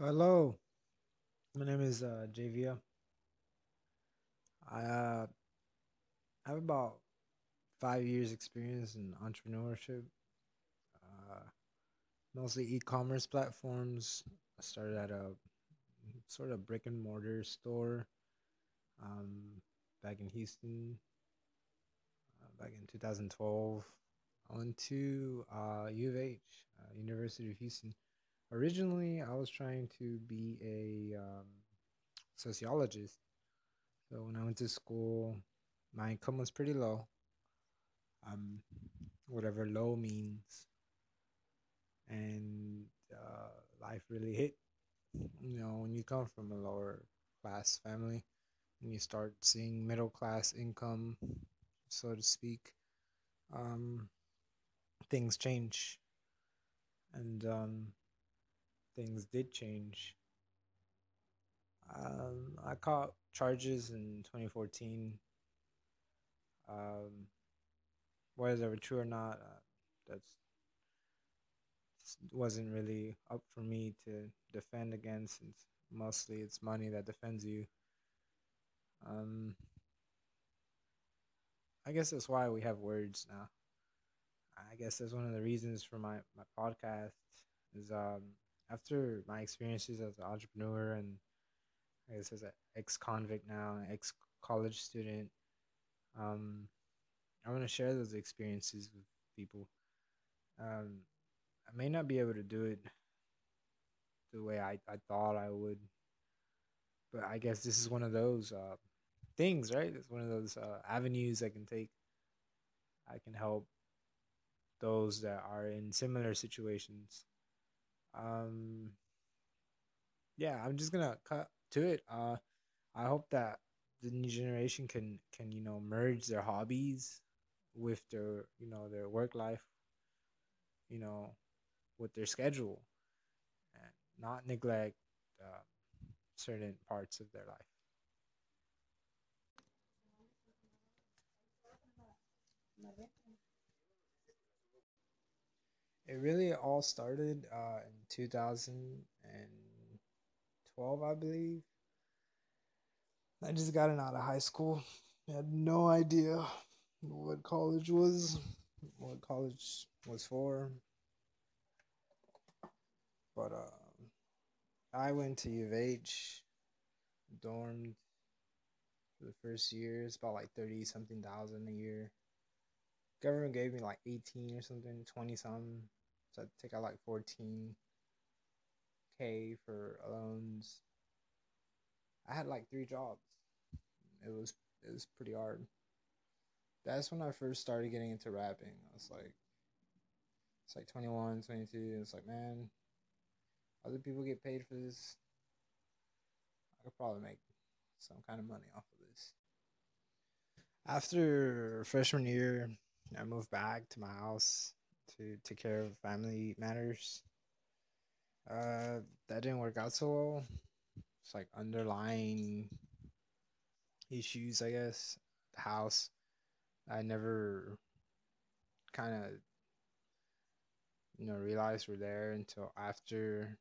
Hello, my name is uh. I uh, have about five years experience in entrepreneurship, uh, mostly e-commerce platforms. I started at a sort of brick and mortar store um, back in Houston, uh, back in 2012. I went to uh, U of H, uh, University of Houston. Originally, I was trying to be a um, sociologist. So when I went to school, my income was pretty low. Um, whatever low means, and uh, life really hit. You know, when you come from a lower class family, and you start seeing middle class income, so to speak, um, things change, and um, things did change. Um, I caught charges in 2014. Um, whether they were true or not, uh, that's wasn't really up for me to defend against. Since mostly it's money that defends you. Um, I guess that's why we have words now. I guess that's one of the reasons for my, my podcast is um, after my experiences as an entrepreneur and I guess as an ex convict now, ex college student, um, I want to share those experiences with people. Um, I may not be able to do it the way I, I thought I would, but I guess this is one of those uh, things, right? It's one of those uh, avenues I can take. I can help those that are in similar situations. Um, yeah, I'm just gonna cut to it. Uh, I hope that the new generation can can you know merge their hobbies with their you know their work life, you know, with their schedule, and not neglect uh, certain parts of their life. It really all started uh, in 2012, I believe. I just got out of high school. I had no idea what college was, what college was for. But uh, I went to U of H, dormed for the first year. It's about like 30 something thousand a year. Government gave me like 18 or something, 20 something. So I take out like 14k for loans. I had like three jobs. It was it was pretty hard. That's when I first started getting into rapping. I was like it's like 21, 22. It's like, man, other people get paid for this. I could probably make some kind of money off of this. After freshman year, I moved back to my house to take care of family matters. Uh, that didn't work out so well. It's like underlying issues, I guess. The house, I never kind of, you know, realized were there until after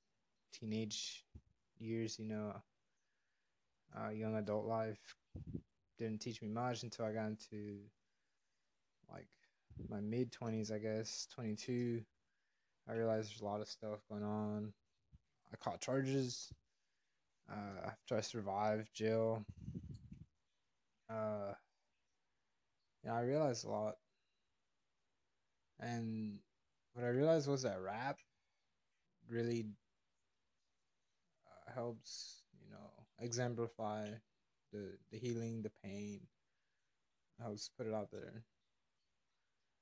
teenage years, you know, uh, young adult life. Didn't teach me much until I got into like my mid 20s, I guess, 22, I realized there's a lot of stuff going on. I caught charges uh, after I survived jail. Uh, yeah, I realized a lot. And what I realized was that rap really uh, helps, you know, exemplify the, the healing, the pain, I helps put it out there.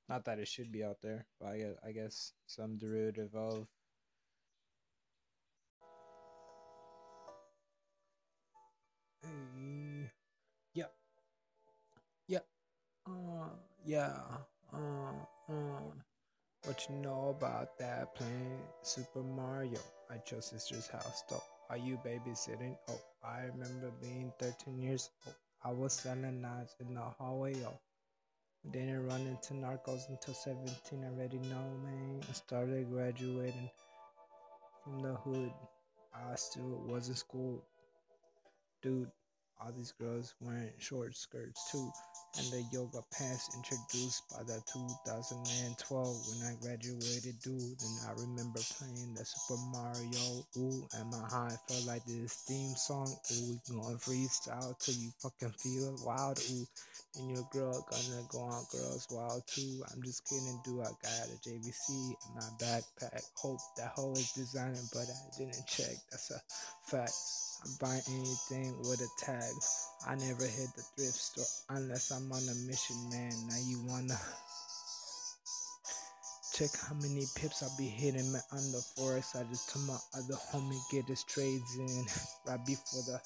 Not that it should be out there, but I guess, I guess some derivative of. Hey, yeah, yeah, uh, yeah, uh, uh. What you know about that playing Super Mario at your sister's house, though? Are you babysitting? Oh, I remember being 13 years old. I was selling knives in the hallway, yo. Didn't run into narcos until 17. I already know, man. I started graduating from the hood. I still was in school. Dude, all these girls wearing short skirts too. And the yoga pants introduced by the 2012 when I graduated, dude. And I remember playing the Super Mario. Ooh, and my high felt like this theme song. Ooh, we going freestyle till you fucking feel wild. Ooh, and your girl gonna go on girls wild too. I'm just kidding, dude. I got a JVC in my backpack. Hope that hoe is designer, but I didn't check. That's a fact. Buy anything with a tag. I never hit the thrift store unless I'm on a mission, man. Now you wanna check how many pips I be hitting man, on the forex. I just told my other homie get his trades in right before the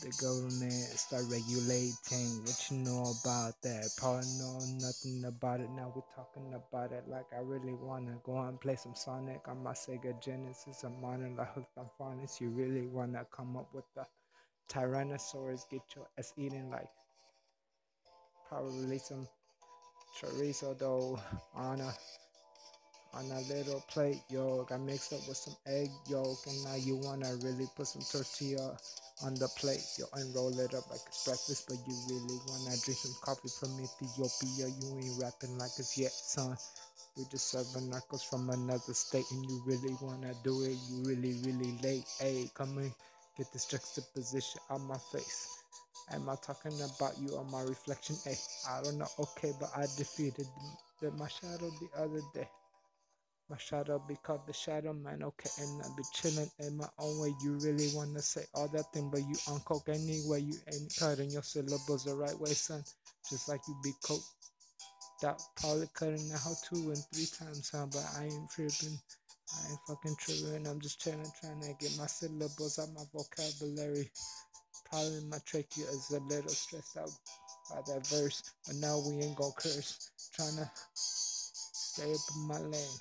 the government start regulating what you know about that. Probably know nothing about it. Now we're talking about it like I really wanna go and play some Sonic on my Sega Genesis. I'm on it like hooked on phonics. You really wanna come up with the Tyrannosaurus? Get your ass eating like probably some chorizo dough on on a little plate, yo. Got mixed up with some egg yolk, and now you wanna really put some tortilla on the plate, yo, and roll it up like it's breakfast. But you really wanna drink some coffee from Ethiopia? You ain't rapping like it's yet, son. We just serving narcos from another state, and you really wanna do it? You really, really late. Hey, come in, get this juxtaposition on my face. Am I talking about you or my reflection? Hey, I don't know. Okay, but I defeated the, my shadow the other day. My shadow because the shadow man, okay, and I be chilling in my own way. You really wanna say all that thing, but you on coke anyway. You ain't cutting your syllables the right way, son. Just like you be coke. That probably cutting out two and three times, huh? But I ain't tripping. I ain't fucking tripping. I'm just chilling, trying to get my syllables out my vocabulary. Probably my trachea is a little stressed out by that verse, but now we ain't gonna curse. Trying to stay up in my lane.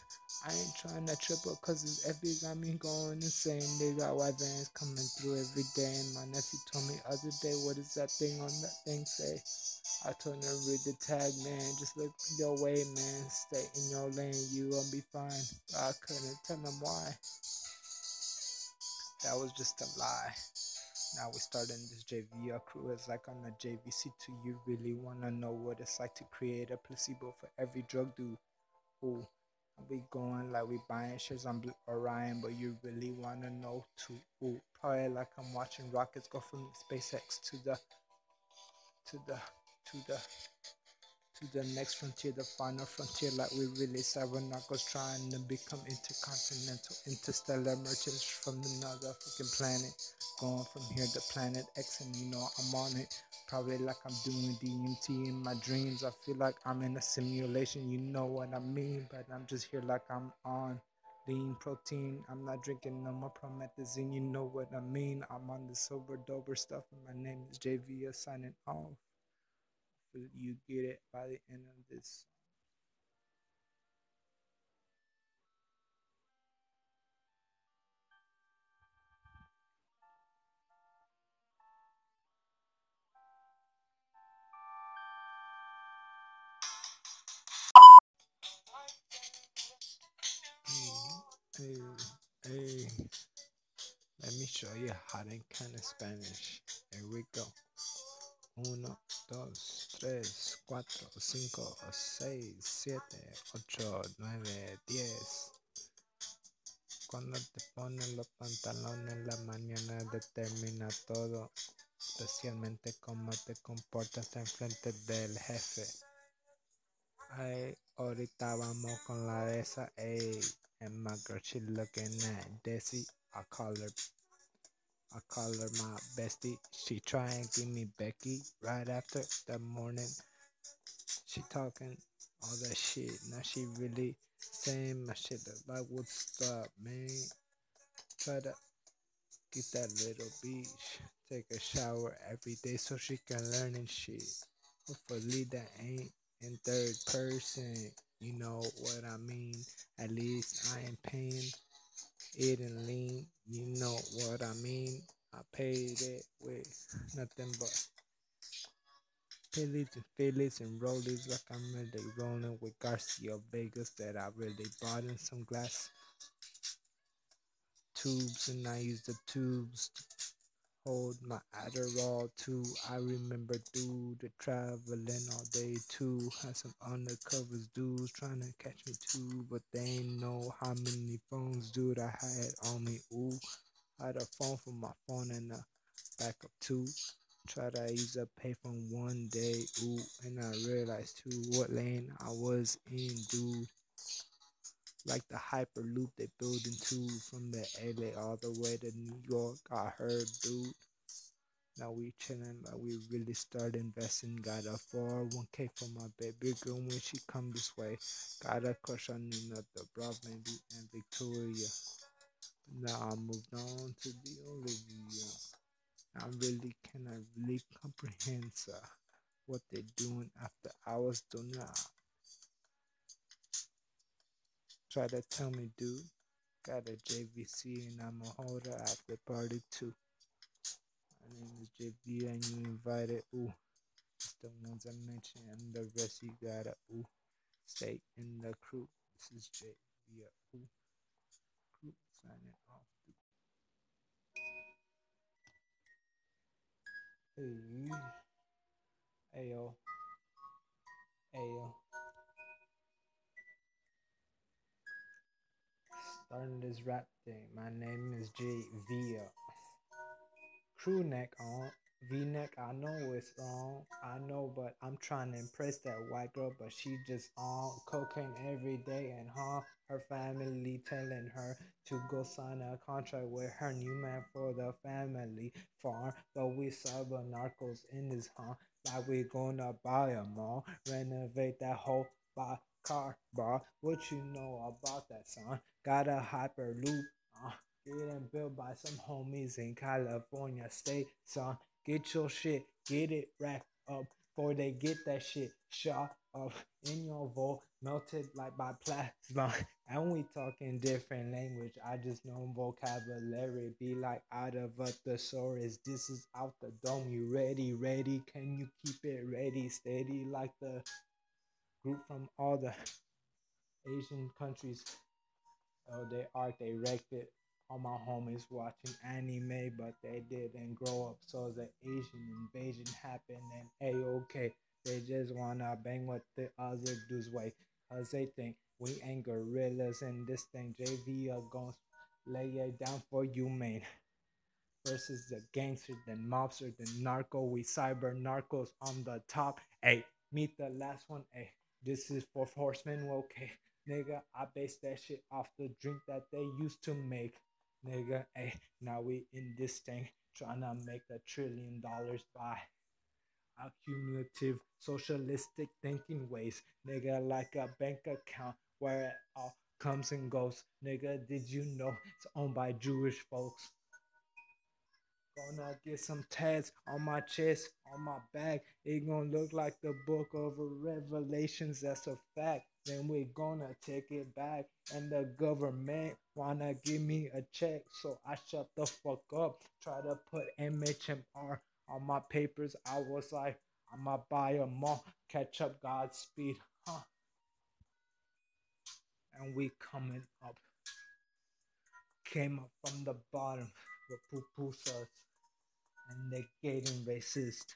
I ain't trying to triple cause this FB got me going insane. They got white vans coming through every day. And my nephew told me other day, what is that thing on that thing say? I told him to read the tag, man. Just look your way, man. Stay in your lane, you gonna be fine. But I couldn't tell him why. That was just a lie. Now we starting this JV crew. It's like on the JVC2. You really wanna know what it's like to create a placebo for every drug dude. Ooh we going like we buying shares on Orion, but you really wanna know too. Ooh, probably like I'm watching rockets go from SpaceX to the to the to the to the next frontier, the final frontier. Like we really Cybernarcos trying to become intercontinental, interstellar merchants from another fucking planet. Going from here to planet X, and you know I'm on it. Probably like I'm doing DMT in my dreams. I feel like I'm in a simulation, you know what I mean. But I'm just here like I'm on lean protein. I'm not drinking no more promethazine, you know what I mean. I'm on the sober dober stuff, and my name is JV signing off. You get it by the end of this. Hey, hey, let me show you how to kind of Spanish. Here we go. Uno, dos, tres, cuatro, cinco, seis, siete, ocho, nueve, diez. Cuando te ponen los pantalones la mañana determina todo, especialmente cómo te comportas en frente del jefe. Ay, ahorita vamos con la de esa, ey. And girl, looking at Desi. Call her, I call her my bestie. She try and give me Becky right after that morning. She talking all that shit. Now she really saying my shit like, would stop, man? Try to get that little beach. Take a shower every day so she can learn and shit. Hopefully that ain't in third person. You know what I mean? At least I am paying it in lean. You know what I mean? I paid it with nothing but Phillies and Phillies and rollies like I'm really rolling with Garcia Vegas that I really bought in some glass tubes, and I use the tubes to hold my Adderall too. I remember dude traveling all day too. Had some undercovers dudes trying to catch me too, but they know how many phones dude I had on me. Ooh, I had a phone for my phone and a backup too. Tried to use a payphone one day, ooh, and I realized too what lane I was in, dude. Like the Hyperloop they building into from the LA all the way to New York. I heard, dude. Now we chillin' like we really start investing. Got a 401k for my baby girl when she come this way. Got a crush on another bro, maybe and Victoria. Now I moved on to the Olivia. I really cannot really comprehend sir, what they doing after hours do not. Try to tell me, dude. Got a JVC and I'm a holder after party too. My name is JV and you invited. Ooh, it's the ones I mentioned and the rest you gotta. Ooh, stay in the crew. This is JV. Ooh, crew signing off. Hey, ayo, ayo. Starting this rap thing. My name is JV. Crew neck on. V-neck, I know it's wrong. I know, but I'm trying to impress that white girl, but she just on cocaine every day, and huh, her family telling her to go sign a contract with her new man for the family farm. But we cyber narcos in this huh, like we gonna buy a mall, renovate that whole by car, bro. What you know about that son? Got a hyperloop, uh, getting built by some homies in California State, son. Get your shit, get it wrapped up before they get that shit shot up in your vault, melted like by plasma. And we talking different language. I just know vocabulary be like out of a thesaurus. This is out the dome. You ready? Ready? Can you keep it ready? Steady like the group from all the Asian countries. Oh, they wrecked it. All my homies watching anime, but they didn't grow up, so the Asian invasion happened. And a okay, they just wanna bang with the other dudes way, cause they think we ain't gorillas in this thing. JV are gonna lay it down for you, man. Versus the gangster, the mobster, the narco. We cyber narcos on the top. Hey, meet the last one. Hey, this is for horsemen. Okay, nigga, I base that shit off the drink that they used to make. Nigga, hey, now we in this thing trying to make a trillion dollars by accumulative socialistic thinking ways. Nigga, like a bank account where it all comes and goes. Nigga, did you know it's owned by Jewish folks? Gonna get some tats on my chest, on my back. It gonna look like the book of Revelations. That's a fact. Then we gonna take it back, and the government wanna give me a check, so I shut the fuck up. Try to put MHMR on my papers. I was like, I'ma buy a mall, catch up Godspeed, huh? And we coming up. Came up from the bottom with pupusas and negating racist.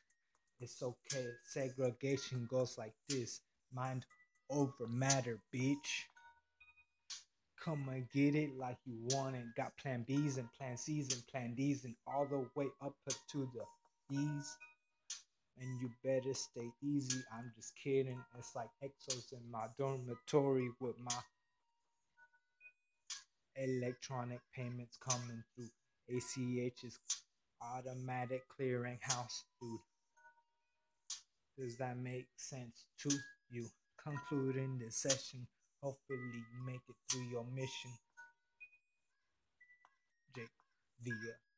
It's okay. Segregation goes like this. Mind over matter, bitch. Come and get it like you want it. Got plan B's and plan C's and plan D's and all the way up to the E's. And you better stay easy. I'm just kidding. It's like exos in my dormitory with my electronic payments coming through. ACH is automatic clearinghouse, dude. Does that make sense to you? Concluding this session. Hopefully, make it through your mission. Jake via.